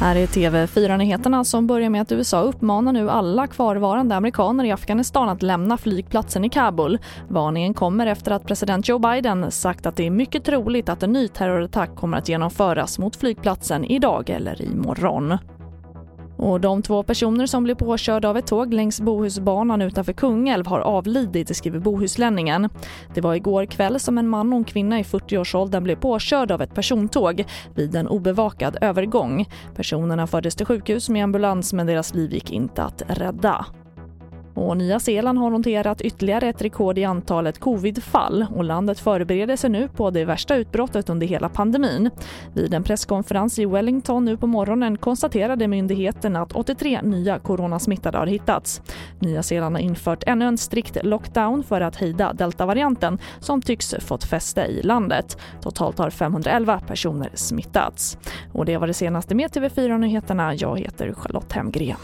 Här är TV4-nyheterna som börjar med att USA uppmanar nu alla kvarvarande amerikaner i Afghanistan att lämna flygplatsen i Kabul. Varningen kommer efter att president Joe Biden sagt att det är mycket troligt att en ny terrorattack kommer att genomföras mot flygplatsen idag eller imorgon. Och de två personer som blev påkörda av ett tåg längs Bohusbanan utanför Kungälv har avlidit, skriver Bohuslänningen. Det var igår kväll som en man och en kvinna i 40-årsåldern blev påkörda av ett persontåg vid en obevakad övergång. Personerna fördes till sjukhus med ambulans men deras liv gick inte att rädda. Och Nya Zeeland har noterat ytterligare ett rekord i antalet covidfall och landet förbereder sig nu på det värsta utbrottet under hela pandemin. Vid en presskonferens i Wellington nu på morgonen konstaterade myndigheten att 83 nya coronasmittade har hittats. Nya Zeeland har infört ännu en strikt lockdown för att hejda deltavarianten som tycks fått fäste i landet. Totalt har 511 personer smittats. Och det var det senaste med TV4 Nyheterna. Jag heter Charlotte Hemgren.